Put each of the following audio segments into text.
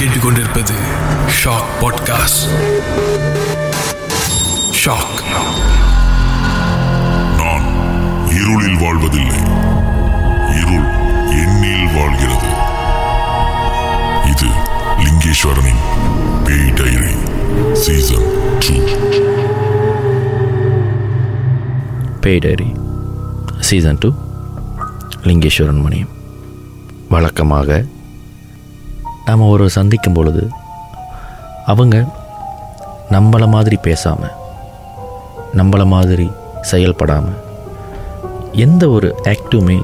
கேட்டுக்கொண்டிருப்பது shock podcast shock நான் இருளில் வாழ்வதில்லை. இருள் எண்ணில் வாழ்கிறது. இது லிங்கேஸ்வரனின் பேய் டைரி சீசன் டூ. பேடரி சீசன் டூ லிங்கேஸ்வரன் மணி. வழக்கமாக நாம் ஒரு சந்திக்கும் பொழுது அவங்க நம்மளை மாதிரி பேசாமல் நம்மளை மாதிரி செயல்படாமல் எந்த ஒரு ஆக்டிவுமே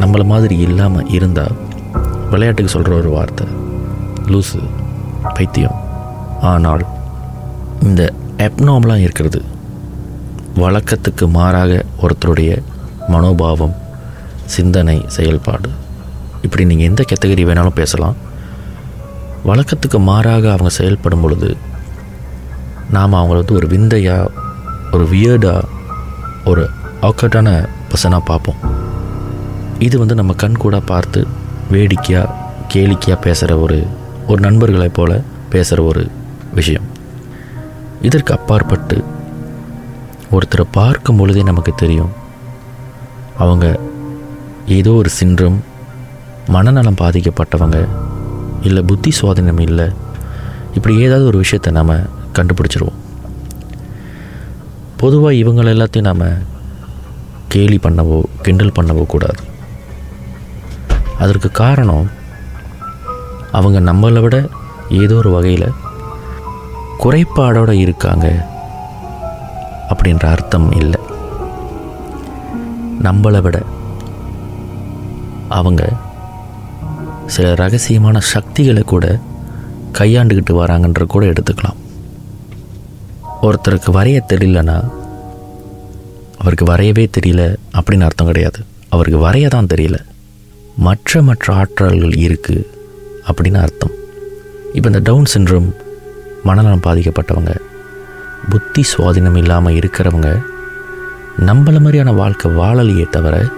நம்மளை மாதிரி இல்லாமல் இருந்தால் விளையாட்டுக்கு சொல்கிற ஒரு வார்த்தை லூசு பைத்தியம். ஆனால் இந்த அப்நார்மலாக இருக்கிறது வழக்கத்துக்கு மாறாக ஒருத்தருடைய மனோபாவம் சிந்தனை செயல்பாடு இப்படி நீங்கள் எந்த கேட்டகரி வேணாலும் பேசலாம். வழக்கத்துக்கு மாறாக அவங்க செயல்படும் பொழுது நாம் அவங்கள வந்து ஒரு விந்தையாக ஒரு வியர்டாக ஒரு ஆக்கட்டான பர்சனாக பார்ப்போம். இது வந்து நம்ம கண் கூட பார்த்து வேடிக்கையாக கேளிக்கையாக பேசுகிற ஒரு ஒரு நண்பர்களைப் போல் பேசுகிற ஒரு விஷயம். இதற்கு அப்பாற்பட்டு ஒருத்தரை பார்க்கும் பொழுதே நமக்கு தெரியும் அவங்க ஏதோ ஒரு சின்ரம் மனநலம் பாதிக்கப்பட்டவங்க இல்லை புத்தி சுவாதீனம் இல்லை. இப்படி ஏதாவது ஒரு விஷயத்தை நாம் கண்டுபிடிச்சிருவோம். பொதுவாக இவங்கள எல்லாத்தையும் நாம் கேலி பண்ணவோ கிண்டல் பண்ணவோ கூடாது. அதற்கு காரணம் அவங்க நம்மளை விட ஏதோ ஒரு வகையில் குறைபாடோடு இருக்காங்க அப்படின்ற அர்த்தம் இல்லை. நம்மளை விட அவங்க சில ரகசியமான சக்திகளை கூட கையாண்டுக்கிட்டு வராங்கன்ற கூட எடுத்துக்கலாம். ஒருத்தருக்கு வரைய தெரியலன்னா அவருக்கு வரையவே தெரியல அப்படின்னு அர்த்தம் கிடையாது. அவருக்கு வரைய தான் தெரியல. மற்ற மற்ற ஆற்றல்கள் இருக்குது அப்படின்னு அர்த்தம். இப்போ இந்த டவுன் சின்ட்ரோம் மனநலம் பாதிக்கப்பட்டவங்க புத்தி சுவாதீனம் இல்லாமல் இருக்கிறவங்க நம்மள மாதிரியான வாழ்க்கை வாழலையே தவிர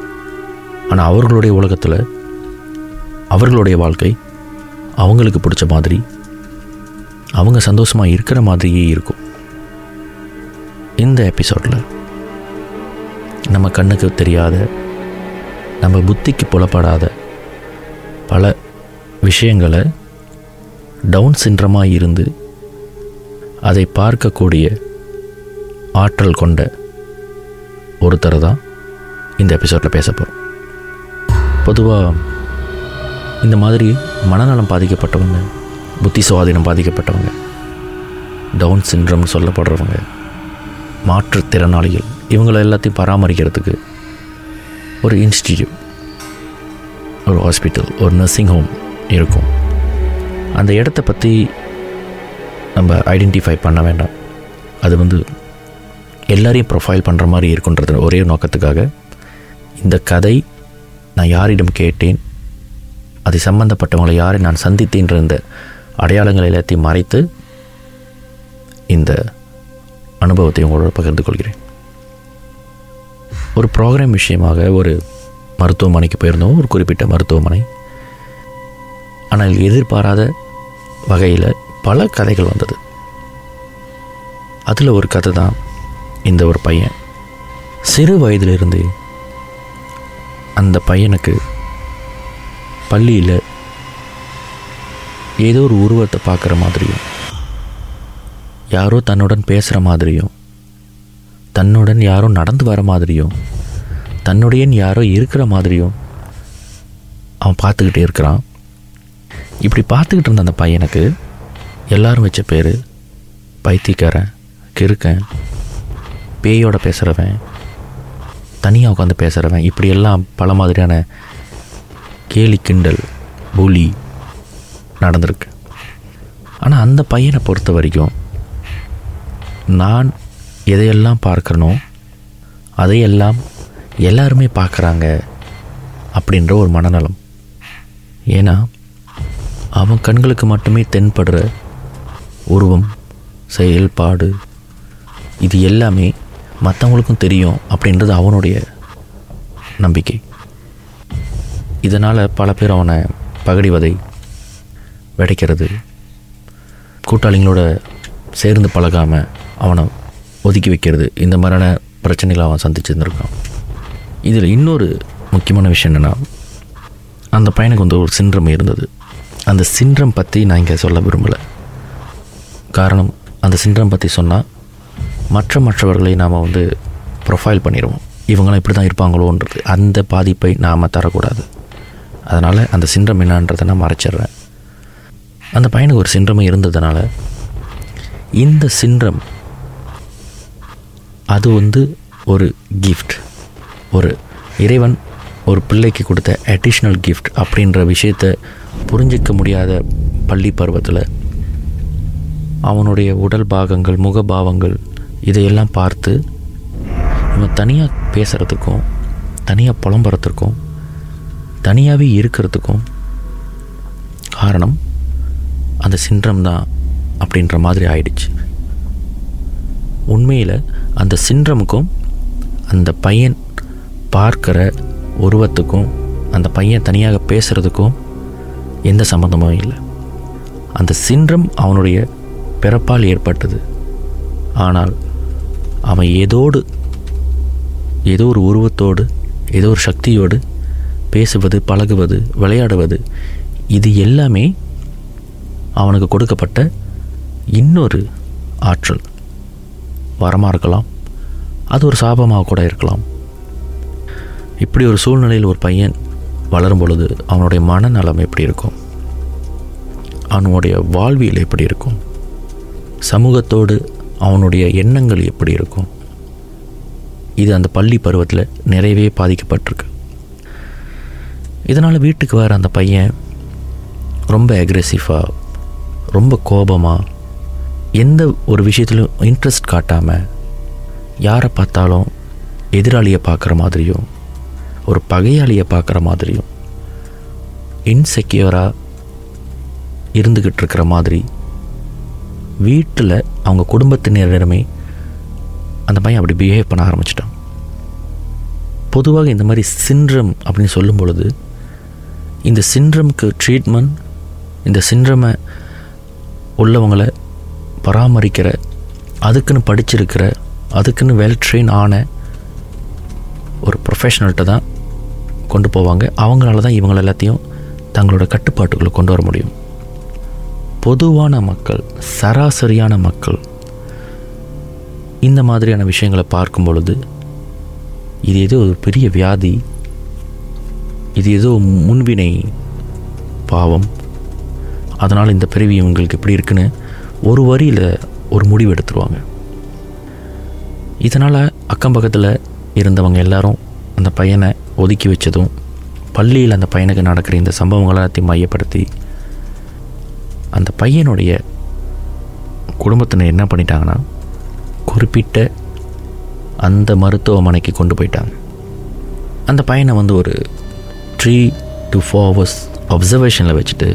ஆனால் அவர்களுடைய உலகத்தில் அவர்களுடைய வாழ்க்கை அவங்களுக்கு பிடிச்ச மாதிரி அவங்க சந்தோஷமாக இருக்கிற மாதிரியே இருக்கும். இந்த எபிசோடில் நம்ம கண்ணுக்கு தெரியாத நம்ம புத்திக்கு புலப்படாத பல விஷயங்களை டவுன் சின்றமாக இருந்து அதை பார்க்கக்கூடிய ஆற்றல் கொண்ட ஒருத்தர் தான் இந்த எபிசோடில் பேச போகிறோம் பொதுவாக இந்த மாதிரி மனநலம் பாதிக்கப்பட்டவங்க புத்தி சுவாதீனம் பாதிக்கப்பட்டவங்க டவுன் சின்ரம் சொல்லப்படுறவங்க மாற்றுத்திறனாளிகள் இவங்களை எல்லாத்தையும் பராமரிக்கிறதுக்கு ஒரு இன்ஸ்டிடியூட் ஒரு ஹாஸ்பிட்டல் ஒரு நர்சிங் ஹோம் இருக்கும். அந்த இடத்த பற்றி நம்ம ஐடென்டிஃபை பண்ண வேண்டாம். அது வந்து எல்லாரையும் ப்ரொஃபைல் பண்ணுற மாதிரி இருக்குன்றது ஒரே நோக்கத்துக்காக இந்த கதை நான் யாரிடம் கேட்டேன் அதை சம்பந்தப்பட்டவங்களை யாரை நான் சந்தித்தேன்ற இந்த அடையாளங்கள் எல்லாத்தையும் மறைத்து இந்த அனுபவத்தை உங்களோட பகிர்ந்து கொள்கிறேன். ஒரு ப்ரோக்ராம் விஷயமாக ஒரு மருத்துவமனைக்கு போயிருந்தோம். ஒரு குறிப்பிட்ட மருத்துவமனை. ஆனால் எதிர்பாராத வகையில் பல கதைகள் வந்தது. அதில் ஒரு கதை தான் இந்த ஒரு பையன். சிறு வயதிலிருந்து அந்த பையனுக்கு பள்ளியில் ஏதோ ஒரு உருவத்தை பார்க்குற மாதிரியும் யாரோ தன்னுடன் பேசுகிற மாதிரியும் தன்னுடன் யாரோ நடந்து வர மாதிரியும் தன்னுடையன் யாரோ இருக்கிற மாதிரியும் அவன் பார்த்துக்கிட்டே இருக்கிறான். இப்படி பார்த்துக்கிட்டு இருந்த அந்த பையனுக்கு எல்லாரும் வச்ச பேர் பைத்தியக்காரன் கிறுக்கன் பேயோட பேசுகிறவன் தனியாக உட்காந்து பேசுகிறவன் இப்படியெல்லாம் பல மாதிரியான கேலி கிண்டல் புலி நடந்திருக்கு. ஆனால் அந்த பையனை பொறுத்த வரைக்கும் நான் எதையெல்லாம் பார்க்கறனோ அதையெல்லாம் எல்லாருமே பார்க்குறாங்க அப்படின்ற ஒரு மனநலம். ஏன்னா அவன் கண்களுக்கு மட்டுமே தென்படுற உருவம் செயல்பாடு இது எல்லாமே மற்றவங்களுக்கும் தெரியும் அப்படின்றது அவனுடைய நம்பிக்கை. இதனால் பல பேர் அவனை பகடிவதை வெடைக்கிறது. கூட்டாளிங்களோட சேர்ந்து பழகாமல் அவனை ஒதுக்கி வைக்கிறது. இந்த மாதிரியான பிரச்சனைகளை அவன் சந்திச்சிருந்துருக்கான். இதில் இன்னொரு முக்கியமான விஷயம் என்னென்னா அந்த பையனுக்கு வந்து ஒரு சின்ரம் இருந்தது. அந்த சின்ரம் பற்றி நான் இங்கே சொல்ல விரும்பலை. காரணம் அந்த சின்ரம் பற்றி சொன்னால் மற்ற மற்றவர்களை நாம் வந்து ப்ரொஃபைல் பண்ணிடுவோம் இவங்களாம் இப்படி தான் இருப்பாங்களோன்றது. அந்த பாதிப்பை நாம் தரக்கூடாது. அதனால் அந்த சின்ரம் என்னன்றதை நான் மறைச்சிடுறேன். அந்த பையனுக்கு ஒரு சின்றமும் இருந்ததுனால இந்த சின்ரம் அது வந்து ஒரு கிஃப்ட் ஒரு இறைவன் ஒரு பிள்ளைக்கு கொடுத்த அடிஷ்னல் கிஃப்ட் அப்படின்ற விஷயத்தை புரிஞ்சிக்க முடியாத பள்ளி பருவத்தில் அவனுடைய உடல் பாகங்கள் முகபாவங்கள் இதையெல்லாம் பார்த்து இவன் தனியாக பேசுகிறதுக்கும் தனியாக புலம்புறதுக்கும் தனியாகவே இருக்கிறதுக்கும் காரணம் அந்த சின்ரம் தான் அப்படின்ற மாதிரி ஆயிடுச்சு. உண்மையில் அந்த சின்றமுக்கும் அந்த பையன் பார்க்கிற உருவத்துக்கும் அந்த பையன் தனியாக பேசுகிறதுக்கும் எந்த சம்மந்தமும் இல்லை. அந்த சின்ரம் அவனுடைய பிறப்பால் ஏற்பட்டது. ஆனால் அவன் ஏதோடு ஏதோ ஒரு உருவத்தோடு ஏதோ ஒரு சக்தியோடு பேசுவது பழகுவது விளையாடுவது இது எல்லாமே அவனுக்கு கொடுக்கப்பட்ட இன்னொரு ஆற்றல். வரமாக இருக்கலாம் அது ஒரு சாபமாக கூட இருக்கலாம். இப்படி ஒரு சூழ்நிலையில் ஒரு பையன் வளரும் பொழுது அவனுடைய மனநலம் எப்படி இருக்கும்? அவனுடைய வாழ்வியல் எப்படி இருக்கும்? சமூகத்தோடு அவனுடைய எண்ணங்கள் எப்படி இருக்கும்? இது அந்த பள்ளி பருவத்தில் நிறையவே பாதிக்கப்பட்டிருக்கு. இதனால் வீட்டுக்கு வர அந்த பையன் ரொம்ப அக்ரெசிவாக ரொம்ப கோபமாக எந்த ஒரு விஷயத்திலும் இன்ட்ரெஸ்ட் காட்டாமல் யாரை பார்த்தாலும் எதிராளியை பார்க்குற மாதிரியும் ஒரு பகையாளியை பார்க்குற மாதிரியும் இன்செக்யூராக இருந்துக்கிட்டு இருக்கிற மாதிரி வீட்டில் அவங்க குடும்பத்தினரிடமே அந்த பையன் அப்படி பிஹேவ் பண்ண ஆரம்பிச்சிட்டான். பொதுவாக இந்த மாதிரி சின்ரம் அப்படின்னு சொல்லும் பொழுது இந்த சின்ரம்க்கு ட்ரீட்மெண்ட் இந்த சின்ரமை உள்ளவங்களை பராமரிக்கிற அதுக்குன்னு படிச்சிருக்கிற அதுக்குன்னு வெல் ட்ரெயின் ஆன ஒரு ப்ரொஃபஷனல்கிட்ட தான் கொண்டு போவாங்க. அவங்களால தான் இவங்கள எல்லாத்தையும் தங்களோட கட்டுப்பாட்டுக்குள்ளே கொண்டு வர முடியும். பொதுவான மக்கள் சராசரியான மக்கள் இந்த மாதிரியான விஷயங்களை பார்க்கும் பொழுது இது ஏதோ ஒரு பெரிய வியாதி இது ஏதோ முன்வினை பாவம். அதனால் இந்த பிறவி இவங்களுக்கு எப்படி இருக்குன்னு ஒரு வரியில் ஒரு முடிவு எடுத்துருவாங்க. இதனால் அக்கம் பக்கத்தில் இருந்தவங்க எல்லாரும் அந்த பையனை ஒதுக்கி வச்சதும் பள்ளியில் அந்த பையனுக்கு நடக்கிற இந்த சம்பவங்கள் எல்லாத்தையும் மையப்படுத்தி அந்த பையனுடைய குடும்பத்தினர் என்ன பண்ணிட்டாங்கன்னா குறிப்பிட்ட அந்த மருத்துவமனைக்கு கொண்டு போயிட்டாங்க. அந்த பையனை வந்து ஒரு த்ரீ டு ஃபோர் ஹவர்ஸ் அப்சர்வேஷனில் வச்சுட்டு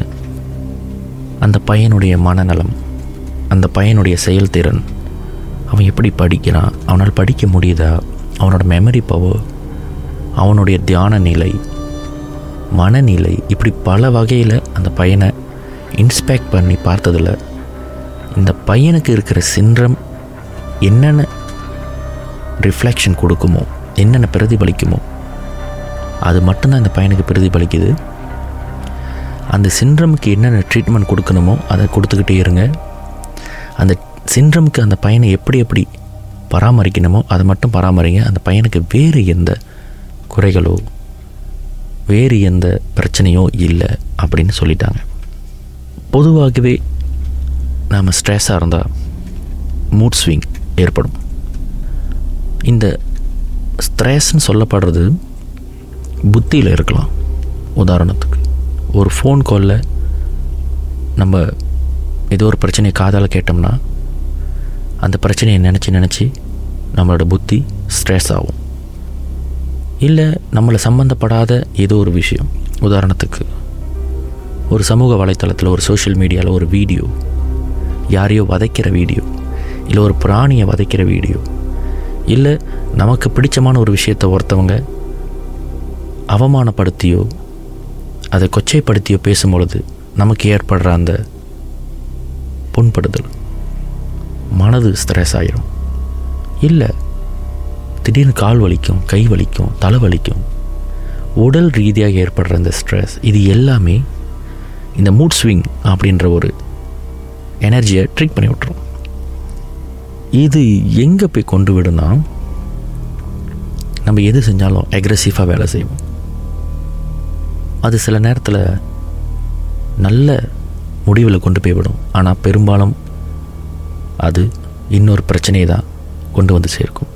அந்த பையனுடைய மனநலம் அந்த பையனுடைய செயல்திறன் அவன் எப்படி படிக்கிறான் அவனால் படிக்க முடியுதா அவனோட மெமரி பவர் அவனுடைய தியான நிலை மனநிலை இப்படி பல வகையில் அந்த பையனை இன்ஸ்பெக்ட் பண்ணி பார்த்ததில் இந்த பையனுக்கு இருக்கிற சின்ரம் என்னென்ன ரிஃப்ளெக்ஷன் கொடுக்குமோ என்னென்ன பிரதிபலிக்குமோ அது மட்டும்தான் இந்த பையனுக்கு பிரதிபலிக்குது. அந்த சின்ரமுக்கு என்னென்ன ட்ரீட்மெண்ட் கொடுக்கணுமோ அதை கொடுத்துக்கிட்டே இருங்க. அந்த சின்ரமுக்கு அந்த பையனை எப்படி எப்படி பராமரிக்கணுமோ அதை மட்டும் பராமரிங்க. அந்த பையனுக்கு வேறு எந்த குறைகளோ வேறு எந்த பிரச்சனையோ இல்லை அப்படின்னு சொல்லிட்டாங்க. பொதுவாகவே நாம் ஸ்ட்ரெஸ்ஸாக இருந்தால் மூட் ஸ்விங் ஏற்படும். இந்த ஸ்ட்ரெஸ்ன்னு சொல்லப்படுறது புத்தியில் இருக்கலாம். உதாரணத்துக்கு ஒரு ஃபோன் காலில் நம்ம ஏதோ ஒரு பிரச்சனையை காதால் கேட்டோம்னா அந்த பிரச்சனையை நினச்சி நினச்சி நம்மளோட புத்தி ஸ்ட்ரெஸ் ஆகும். இல்லை நம்மளை சம்மந்தப்படாத ஏதோ ஒரு விஷயம். உதாரணத்துக்கு ஒரு சமூக வலைத்தளத்தில் ஒரு சோஷியல் மீடியாவில் ஒரு வீடியோ யாரையோ வதைக்கிற வீடியோ இல்லை ஒரு பிராணியை வதைக்கிற வீடியோ இல்லை நமக்கு பிடிச்சமான ஒரு விஷயத்தை ஒருத்தவங்க அவமானப்படுத்தியோ அதை கொச்சைப்படுத்தியோ பேசும்பொழுது நமக்கு ஏற்படுற அந்த புண்படுதல். மனது ஸ்ட்ரெஸ் ஆயிரும். இல்லை திடீர்னு கால் வலிக்கும் கை வலிக்கும் தலை வலிக்கும் உடல் ரீதியாக ஏற்படுற இந்த ஸ்ட்ரெஸ் இது எல்லாமே இந்த மூட் ஸ்விங் அப்படின்ற ஒரு எனர்ஜியை ட்ரிக் பண்ணி விட்டுரும். இது எங்கே போய் கொண்டு விடுனா நம்ம எது செஞ்சாலும் அக்ரெசிவாக வேலை செய்வோம். அது சில நேரத்தில் நல்ல முடிவில் கொண்டு போய் விடும். ஆனால் பெரும்பாலும் அது இன்னொரு பிரச்சனையை தான் கொண்டு வந்து சேர்க்கும்.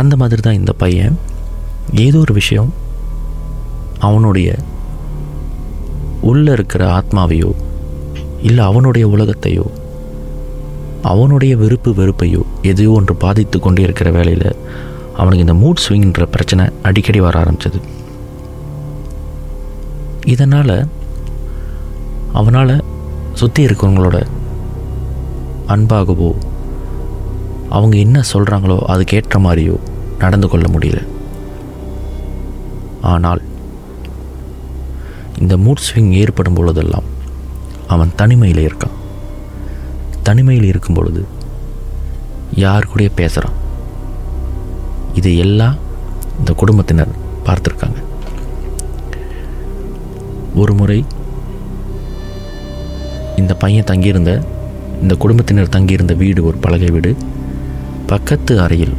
அந்த மாதிரி தான் இந்த பையன். ஏதோ ஒரு விஷயம் அவனுடைய உள்ளே இருக்கிற ஆத்மாவையோ இல்லை அவனுடைய உலகத்தையோ அவனுடைய விருப்பு வெறுப்பையோ எதையோ ஒன்று பாதித்து கொண்டே இருக்கிற வேலையில் அவனுக்கு இந்த மூட் ஸ்விங்கின்ற பிரச்சனை அடிக்கடி வர ஆரம்பிச்சது. இதனால் அவனால் சுற்றி இருக்கிறவங்களோட அன்பாகவோ அவங்க என்ன சொல்கிறாங்களோ அதுக்கேற்ற மாதிரியோ நடந்து கொள்ள முடியல. ஆனால் இந்த மூட் ஸ்விங் ஏற்படும் பொழுதெல்லாம் அவன் தனிமையில் இருக்கான். தனிமையில் இருக்கும் பொழுது யார் கூட பேசுகிறான் இது எல்லாம் இந்த குடும்பத்தினர் பார்த்துருக்காங்க. ஒரு முறை இந்த பையன் தங்கியிருந்த இந்த குடும்பத்தினர் தங்கியிருந்த வீடு ஒரு பலகை வீடு பக்கத்து அறையில்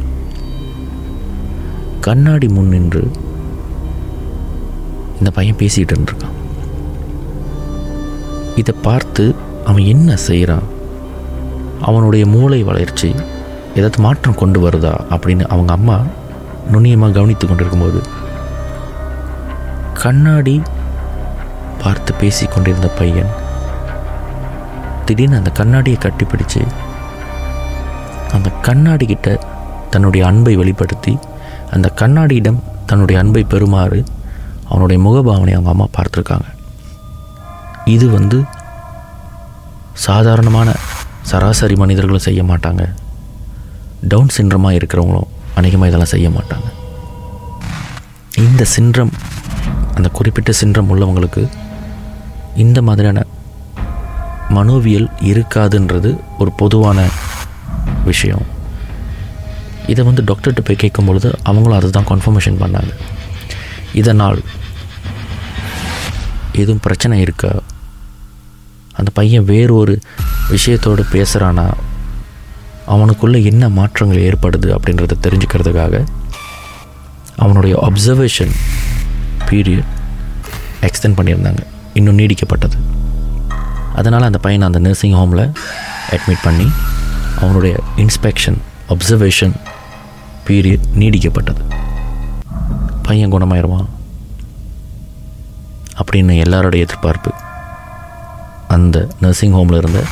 கண்ணாடி முன் நின்று இந்த பையன் பேசிகிட்டு இருந்திருக்கான். இதை பார்த்து அவன் என்ன செய்கிறான்? அவனுடைய மூளை வளர்ச்சி ஏதாவது மாற்றம் கொண்டு வருதா அப்படின்னு அவங்க அம்மா நுண்ணியமாக கவனித்து கொண்டிருக்கும்போது கண்ணாடி பார்த்து பேசி கொண்டிருந்த பையன் திடீர்னு அந்த கண்ணாடியை கட்டிப்பிடிச்சு அந்த கண்ணாடி கிட்ட தன்னுடைய அன்பை வெளிப்படுத்தி அந்த கண்ணாடியிடம் தன்னுடைய அன்பை பெறுமாறு அவனுடைய முகபாவனை அவங்க அம்மா பார்த்துருக்காங்க. இது வந்து சாதாரணமான சராசரி மனிதர்களும் செய்ய மாட்டாங்க. டவுன் சின்ரமாக இருக்கிறவங்களும் அநேகமாக இதெல்லாம் செய்ய மாட்டாங்க. இந்த சின்ரம் அந்த குறிப்பிட்ட சின்ரம் உள்ளவங்களுக்கு இந்த மாதிரியான மனோவியல் இருக்காதுன்றது ஒரு பொதுவான விஷயம். இதை வந்து டாக்டர்கிட்ட போய் கேட்கும் பொழுது அவங்களும் அதை தான் கன்ஃபர்மேஷன் பண்ணாங்க. இதனால் எதுவும் பிரச்சனை இருக்கா? அந்த பையன் வேறு ஒரு விஷயத்தோடு பேசுகிறானா அவனுக்குள்ளே என்ன மாற்றங்கள் ஏற்படுது அப்படின்றத தெரிஞ்சுக்கிறதுக்காக அவனுடைய அப்சர்வேஷன் பீரியட் எக்ஸ்டெண்ட் பண்ணியிருந்தாங்க. இன்னும் நீடிக்கப்பட்டது. அதனால் அந்த பையனை அந்த நர்சிங் ஹோமில் அட்மிட் பண்ணி அவனுடைய இன்ஸ்பெக்ஷன் அப்சர்வேஷன் பீரியட் நீடிக்கப்பட்டது. பையன் குணமாயிருவான். அப்படின்னு எல்லாருடைய எதிர்பார்ப்பு. அந்த நர்சிங் ஹோமில் இருந்த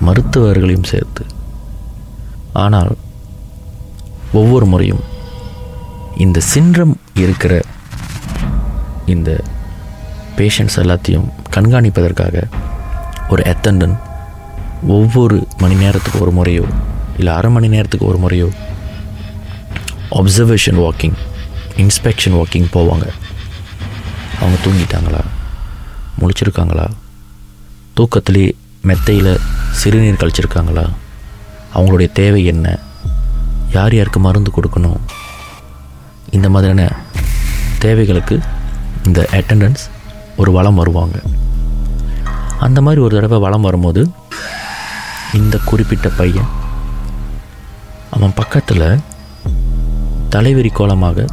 மருத்துவர்களையும் சேர்த்து. ஆனால் ஒவ்வொரு முறையும் இந்த சின்ரம் இருக்கிற இந்த பேஷண்ட்ஸ் எல்லாத்தையும் கண்காணிப்பதற்காக ஒரு அத்தண்டன் ஒவ்வொரு மணி நேரத்துக்கு ஒரு முறையோ இல்லை அரை மணி நேரத்துக்கு ஒரு முறையோ அப்சர்வேஷன் வாக்கிங் இன்ஸ்பெக்ஷன் வாக்கிங் போவாங்க. அவங்க தூங்கிட்டாங்களா? முழிச்சிருக்காங்களா? தூக்கத்திலே மெத்தையில் சிறுநீர் கழிச்சிருக்காங்களா? அவங்களுடைய தேவை என்ன? யார் யாருக்கு மருந்து கொடுக்கணும்? இந்த மாதிரியான தேவைகளுக்கு இந்த அட்டண்டன்ஸ் ஒரு வளம் வருவாங்க. அந்த மாதிரி ஒரு தடவை வளம் வரும்போது இந்த குறிப்பிட்ட பையன் அவன் பக்கத்தில் தலைவெறி கோலமாக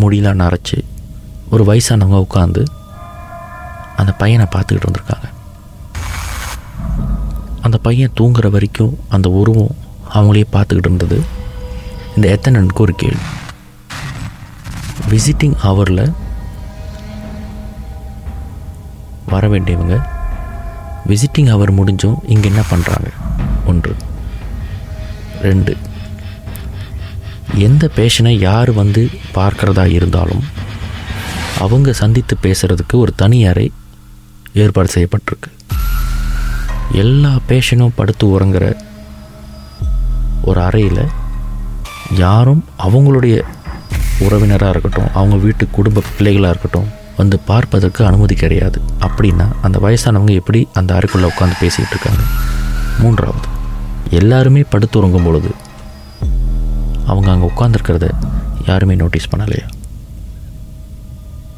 முடியெலாம் நரைச்சி ஒரு வயசானவங்க உட்காந்து அந்த பையனை பார்த்துக்கிட்டு இருந்திருக்காங்க. அந்த பையன் தூங்குற வரைக்கும் அந்த உருவம் அவங்களே பார்த்துக்கிட்டு இருந்தது. இந்த எத்தனனுக்கு ஒரு கேள்வி. விசிட்டிங் ஹவரில் வர வேண்டியவங்க விசிட்டிங் ஹவர் முடிஞ்சும் இங்கே என்ன பண்ணுறாங்க ஒன்று. ரெண்டு. எந்த பேஷனை யார் வந்து பார்க்குறதா இருந்தாலும் அவங்க சந்தித்து பேசுகிறதுக்கு ஒரு தனி அறை ஏற்பாடு செய்யப்பட்டிருக்கு. எல்லா பேஷனும் படுத்து உறங்குற ஒரு அறையில் யாரும் அவங்களுடைய உறவினராக இருக்கட்டும் அவங்க வீட்டு குடும்ப பிள்ளைகளாக இருக்கட்டும் வந்து பார்ப்பதற்கு அனுமதி கிடையாது. அப்படின்னா அந்த வயசானவங்க எப்படி அந்த அறைக்குள்ளே உட்காந்து பேசிக்கிட்டு இருக்காங்க? மூன்றாவது எல்லாருமே படுத்துறங்கும் பொழுது அவங்க அங்கே உட்காந்துருக்கிறத யாருமே நோட்டீஸ் பண்ணலையா?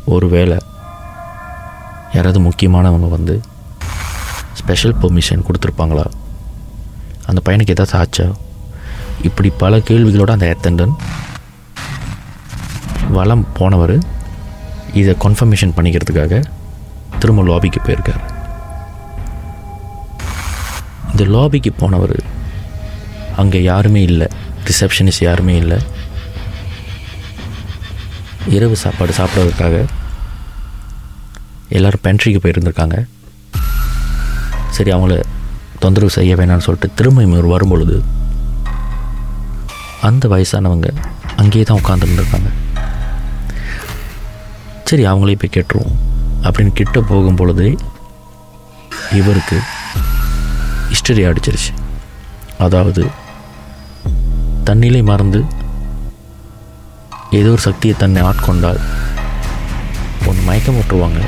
ஒருவேளை யாராவது முக்கியமானவங்க வந்து ஸ்பெஷல் பெர்மிஷன் கொடுத்துருப்பாங்களா? அந்த பையனுக்கு ஏதாவது ஆச்சா? இப்படி பல கேள்விகளோட அந்த அத்தண்டன் வளம் போனவர் இதை கன்ஃபர்மேஷன் பண்ணிக்கிறதுக்காக திரும்ப லாபிக்கு போயிருக்கார். இந்த லாபிக்கு போனவர் அங்கே யாருமே இல்லை. ரிசப்ஷனிஸ்ட் யாருமே இல்லை. இரவு சாப்பாடு சாப்பிட்றதுக்காக எல்லோரும் பென்ட்ரிக்கு போயிருந்திருக்காங்க. சரி அவங்கள தொந்தரவு செய்ய வேணாம்னு சொல்லிட்டு திரும்ப இவர் வரும்பொழுது அந்த வயசானவங்க அங்கேயே தான் உட்காந்துருந்துருக்காங்க சரி அவங்களே போய் கேட்டுருவோம். அப்படின்னு கிட்ட போகும் பொழுது இவருக்கு ஹிஸ்டரி அடிச்சிருச்சு. அதாவது தண்ணிலே மறந்து ஏதோ ஒரு சக்தியை தன்னை ஆட்கொண்டால் ஒன்று மயக்கம் விட்டுருவாங்க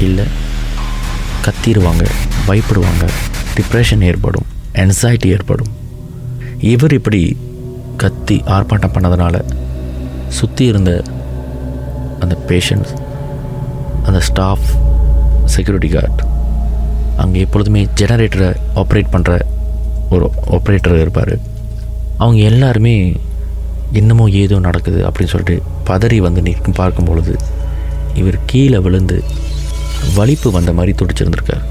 இல்லை கத்திடுவாங்க பயப்படுவாங்க டிப்ரெஷன் ஏற்படும் என்சைட்டி ஏற்படும். இவர் இப்படி கத்தி ஆர்ப்பாட்டம் பண்ணதுனால சுற்றி இருந்த அந்த பேஷண்ட்ஸ் அந்த ஸ்டாஃப் செக்யூரிட்டி கார்டு அங்கே எப்பொழுதுமே ஜெனரேட்டரை ஆப்ரேட் பண்ணுற ஒரு ஆப்ரேட்டர் இருப்பார். அவங்க எல்லாருமே என்னமோ ஏதோ நடக்குது அப்படின்னு சொல்லிட்டு பதறி வந்து நிற்கும் பார்க்கும் பொழுது இவர் கீழே விழுந்து வலிப்பு வந்த மாதிரி துடிச்சிருந்திருக்கார்.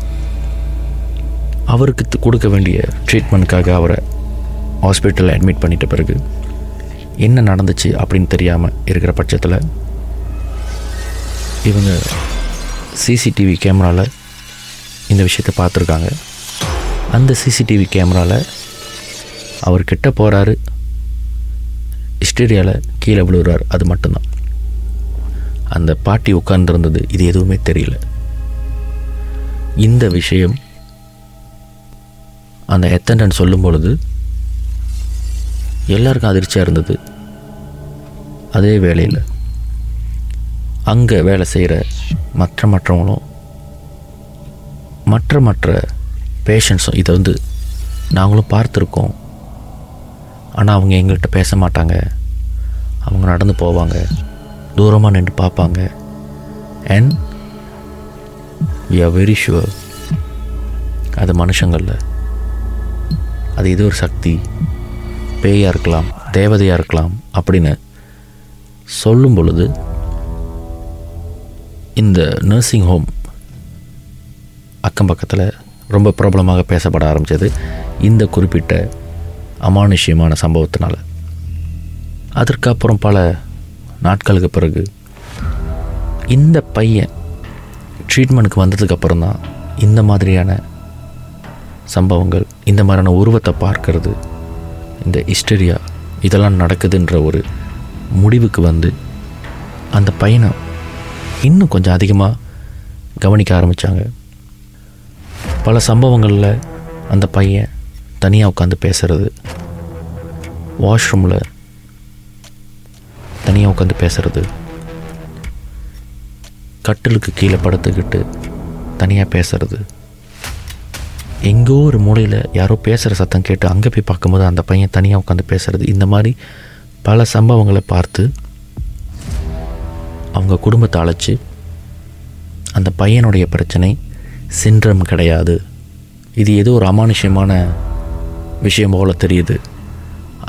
அவருக்கு கொடுக்க வேண்டிய ட்ரீட்மெண்ட்காக அவரை ஹாஸ்பிட்டலில் அட்மிட் பண்ணிட்ட பிறகு என்ன நடந்துச்சு அப்படின்னு தெரியாமல் இருக்கிற பட்சத்தில் இவங்க சிசிடிவி கேமராவில் இந்த விஷயத்தை பார்த்துருக்காங்க. அந்த சிசிடிவி கேமராவில் அவர் கிட்ட போகிறாரு ஹிஸ்டீரியாவில் கீழே விழுகிறார் அது மட்டும்தான். அந்த பாட்டி உட்கார்ந்துருந்தது. இது எதுவுமே தெரியல. இந்த விஷயம் அந்த எத்தண்டன் சொல்லும் பொழுது எல்லாருக்கும் அதிர்ச்சியாக இருந்தது. அதே வேலையில் அங்கே வேலை செய்கிற மற்ற மற்றவங்களும் மற்ற மற்ற பேஷண்ட்ஸும் இதை வந்து நாங்களும் பார்த்துருக்கோம். ஆனால் அவங்க எங்கள்கிட்ட பேச மாட்டாங்க. அவங்க நடந்து போவாங்க. தூரமாக நின்று பார்ப்பாங்க. And we are very sure அது மனுஷங்களில். அது இது ஒரு சக்தி. பேயாக இருக்கலாம் தேவதையாக இருக்கலாம் அப்படின்னு சொல்லும் பொழுது இந்த நர்சிங் ஹோம் அக்கம் பக்கத்தில் ரொம்ப பிரபலமாக பேசப்பட ஆரம்பித்தது இந்த குறிப்பிட்ட அமானுஷ்யமான சம்பவத்தினால். அதற்கப்புறம் பல நாட்களுக்கு பிறகு இந்த பையன் ட்ரீட்மெண்ட்டுக்கு வந்ததுக்கப்புறம் தான் இந்த மாதிரியான சம்பவங்கள் இந்த மாதிரியான உருவத்தை பார்க்கறது இந்த ஹிஸ்டரியா இதெல்லாம் நடக்குதுன்ற ஒரு முடிவுக்கு வந்து அந்த பையனை இன்னும் கொஞ்சம் அதிகமாக கவனிக்க ஆரம்பித்தாங்க பல சம்பவங்களில் அந்த பையன் தனியாக உட்காந்து பேசுறது வாஷ்ரூமில் தனியாக உட்காந்து பேசுறது கட்டிலுக்கு கீழே படுத்துக்கிட்டு தனியாக பேசுறது. எங்கோ ஒரு மூலையில் யாரோ பேசுகிற சத்தம் கேட்டு அங்கே போய் பார்க்கும்போது அந்த பையன் தனியாக உட்காந்து பேசுறது. இந்த மாதிரி பல சம்பவங்களை பார்த்து அவங்க குடும்பத்தை அழைச்சி அந்த பையனுடைய பிரச்சனை சின்ரம் கிடையாது. இது ஏதோ ஒரு அமானுஷ்யமான விஷயம் போல தெரியுது.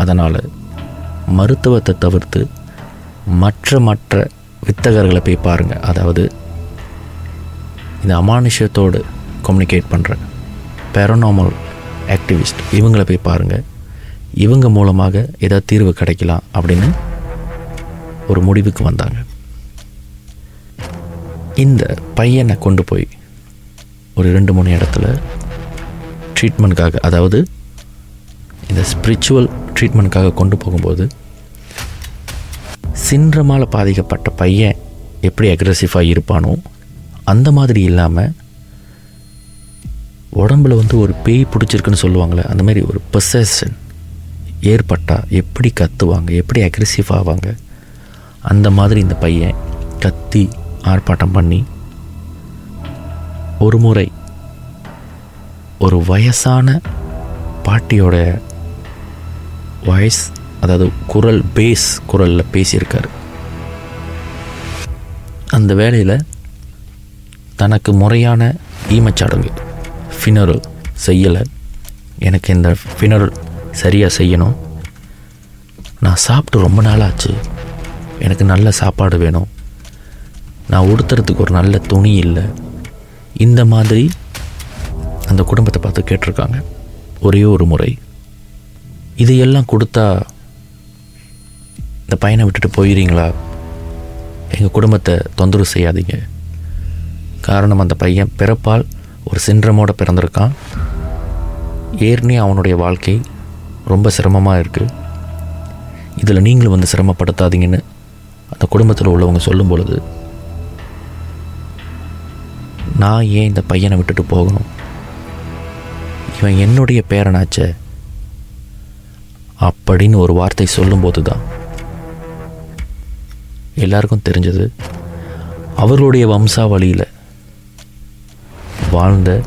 அதனால் மருத்துவத்தை தவிர்த்து மற்ற மற்ற வித்தகர்களை போய் பாருங்கள் அதாவது இந்த அமானுஷ்யத்தோடு கம்யூனிகேட் பண்ணுற பேரனாமல் ஆக்டிவிஸ்ட் இவங்களை போய் பாருங்கள் இவங்க மூலமாக ஏதாவது தீர்வு கிடைக்கலாம் அப்படின்னு ஒரு முடிவுக்கு வந்தாங்க. இந்த பையனை கொண்டு போய் ஒரு ரெண்டு மூணு இடத்துல ட்ரீட்மெண்ட்காக அதாவது இந்த ஸ்பிரிச்சுவல் ட்ரீட்மெண்ட்காக கொண்டு போகும்போது சின்றமால் பாதிக்கப்பட்ட பையன் எப்படி அக்ரெசிவாக இருப்பானோ அந்த மாதிரி இல்லாமல் உடம்புல வந்து ஒரு பேய் பிடிச்சிருக்குன்னு சொல்லுவாங்களே அந்த மாதிரி ஒரு பொசஷன் ஏற்பட்டால் எப்படி கத்துவாங்க எப்படி அக்ரெசிவ் ஆவாங்க அந்த மாதிரி இந்த பையன் கத்தி ஆர்ப்பாட்டம் பண்ணி ஒரு முறை ஒரு வயசான பாட்டியோட வாய்ஸ் அதாவது குரல் பேஸ் குரலில் பேசியிருக்காரு. அந்த வேலையில் தனக்கு முறையான ஈமச்சடங்கு ஃபினரல் செய்யலை. எனக்கு இந்த ஃபினரல் சரியாக செய்யணும். நான் சாப்பிட்டு ரொம்ப நாள் ஆச்சு எனக்கு நல்ல சாப்பாடு வேணும். நான் உடுத்துறதுக்கு ஒரு நல்ல துணி இல்லை. இந்த மாதிரி அந்த குடும்பத்தை பார்த்து கேட்டிருக்காங்க. ஒரே ஒரு முறை. இதையெல்லாம் கொடுத்தா இந்த பையனை விட்டுட்டு போயிடுறீங்களா? எங்கள் குடும்பத்தை தொந்தரவு செய்யாதீங்க. காரணம் அந்த பையன் பிறப்பால் ஒரு சின்ரமோட பிறந்திருக்கான். ஏற்கனவே அவனுடைய வாழ்க்கை ரொம்ப சிரமமாக இருக்குது இதில் நீங்களும் வந்து சிரமப்படுத்தாதீங்கன்னு அந்த குடும்பத்தில் உள்ளவங்க சொல்லும் பொழுது நான் ஏன் இந்த பையனை விட்டுட்டு போகணும்? இவன் என்னுடைய பேரனாச்சே. அப்படின்னு ஒரு வார்த்தை சொல்லும்போது தான் எல்லாருக்கும் தெரிஞ்சது அவர்களுடைய வம்சாவளியில் வாழ்ந்த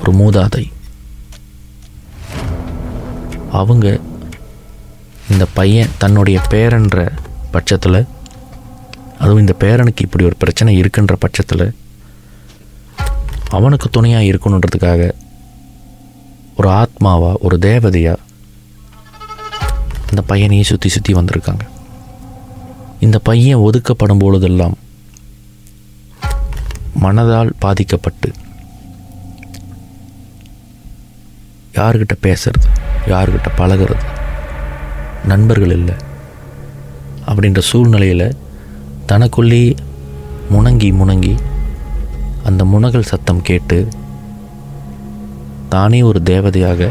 ஒரு மூதாதை. அவங்க இந்த பையன் தன்னுடைய பேரன்ற பட்சத்தில் அதுவும் இந்த பேரனுக்கு இப்படி ஒரு பிரச்சனை இருக்குன்ற பட்சத்தில் அவனுக்கு துணையாக இருக்கணுன்றதுக்காக ஒரு ஆத்மாவா ஒரு தேவதையாக இந்த பையனையே சுற்றி சுற்றி வந்திருக்காங்க. இந்த பையன் ஒதுக்கப்படும் பொழுதெல்லாம் மனதால் பாதிக்கப்பட்டு யார்கிட்ட பேசுறது யார்கிட்ட பழகிறது நண்பர்கள் இல்லை அப்படின்ற சூழ்நிலையில் தனக்குள்ளேயே முணங்கி முணங்கி அந்த முனகல் சத்தம் கேட்டு தானே ஒரு தேவதையாக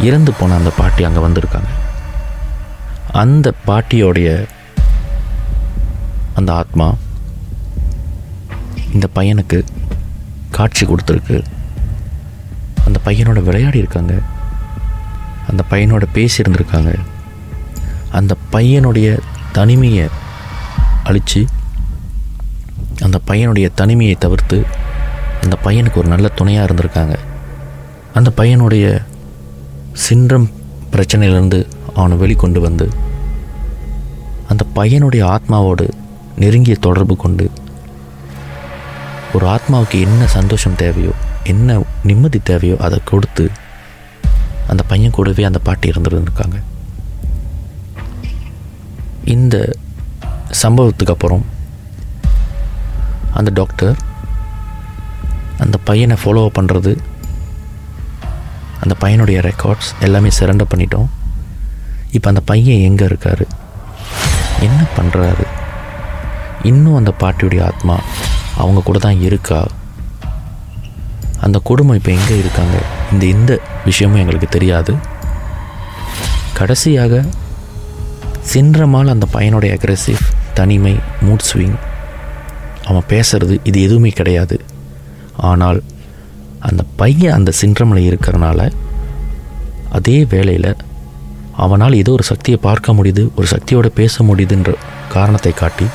இறந்து போன அந்த பாட்டி அங்கே வந்திருக்காங்க. அந்த பாட்டியோடைய அந்த ஆத்மா இந்த பையனுக்கு காட்சி கொடுத்துருக்கு. அந்த பையனோட விளையாடி இருக்காங்க. அந்த பையனோட பேசியிருந்திருக்காங்க. அந்த பையனுடைய தனிமையை அழித்து அந்த பையனுடைய தனிமையை தவிர்த்து அந்த பையனுக்கு ஒரு நல்ல துணையாக இருந்திருக்காங்க. அந்த பையனுடைய சின்ரம் பிரச்சனையிலேருந்து அவனை வெளிக்கொண்டு வந்து அந்த பையனுடைய ஆத்மாவோடு நெருங்கிய தொடர்பு கொண்டு ஒரு ஆத்மாவுக்கு என்ன சந்தோஷம் தேவையோ என்ன நிம்மதி தேவையோ அதை கொடுத்து அந்த பையன் கூடவே அந்த பாட்டி இருந்துருந்துருக்காங்க. இந்த சம்பவத்துக்கு அப்புறம் அந்த டாக்டர் அந்த பையனை ஃபாலோ பண்ணுறது அந்த பையனுடைய ரெக்கார்ட்ஸ் எல்லாமே சரண்டர் பண்ணிட்டோம். இப்போ அந்த பையன் எங்கே இருக்கார்? என்ன பண்ணுறாரு இன்னும் அந்த பாட்டியுடைய ஆத்மா அவங்க கூட தான் இருக்கா? அந்த குடும்பம் இப்போ எங்கே இருக்காங்க? இந்த எந்த விஷயமும் எங்களுக்கு தெரியாது. கடைசியாக சின்றமால் அந்த பையனுடைய அக்ரெசிவ் தனிமை மூட் ஸ்விங் அவன் பேசுறது இது எதுவுமே கிடையாது. ஆனால் அந்த பையன் அந்த சின்றமலை இருக்கிறனால அதே வேளையில் அவனால் ஏதோ ஒரு சக்தியை பார்க்க முடியுது ஒரு சக்தியோடு பேச முடியுதுன்ற காரணத்தை காட்டி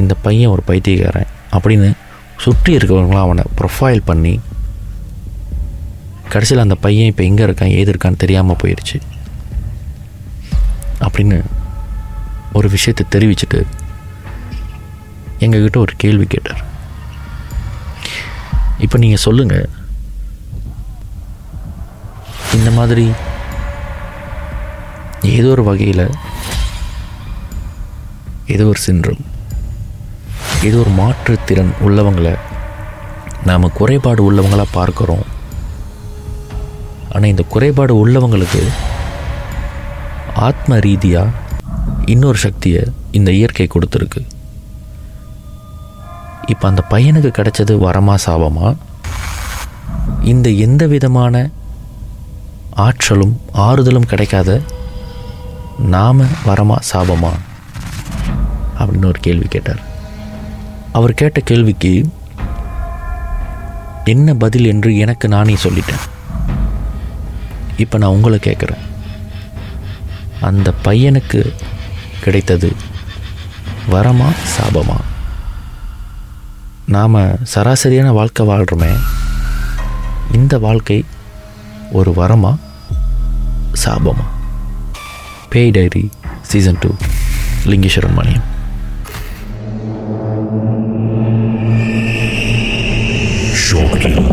இந்த பையன் ஒரு பைத்தியக்காரன் அப்படின்னு சுற்றி இருக்கிறவங்களாம் அவனை ப்ரொஃபைல் பண்ணி கடைசியில் அந்த பையன் இப்போ எங்கே இருக்கான் ஏது இருக்கான்னு தெரியாமல் போயிடுச்சு அப்படின்னு ஒரு விஷயத்தை தெரிவிச்சுட்டு எங்ககிட்ட ஒரு கேள்வி கேட்டார். இப்போ நீங்கள் சொல்லுங்கள் இந்த மாதிரி ஏதோ ஒரு வகையில் ஏதோ ஒரு சின்ரம் ஏதோ ஒரு மாற்றுத்திறன் உள்ளவங்களை நாம் குறைபாடு உள்ளவங்களாக பார்க்குறோம். ஆனால் இந்த குறைபாடு உள்ளவங்களுக்கு ஆத்ம ரீதியாக இன்னொரு சக்தியை இந்த இயற்கை கொடுத்துருக்கு. இப்போ அந்த பையனுக்கு கிடைச்சது வரமா சாபமா? இந்த எந்த விதமான ஆற்றலும் ஆறுதலும் கிடைக்காத நாம வரமா சாபமா? அப்படின்னு ஒரு கேள்வி கேட்டார். அவர் கேட்ட கேள்விக்கு என்ன பதில் என்று எனக்கு நானே சொல்லிட்டேன். இப்போ நான் உங்களை கேட்குறேன் அந்த பையனுக்கு கிடைத்தது வரமா சாபமா? நாம் சராசரியான வாழ்க்கை வாழ்கிறோமே இந்த வாழ்க்கை ஒரு வரமா சாபமா பேய் diary season two Lingeswaran Maniyam Shortly.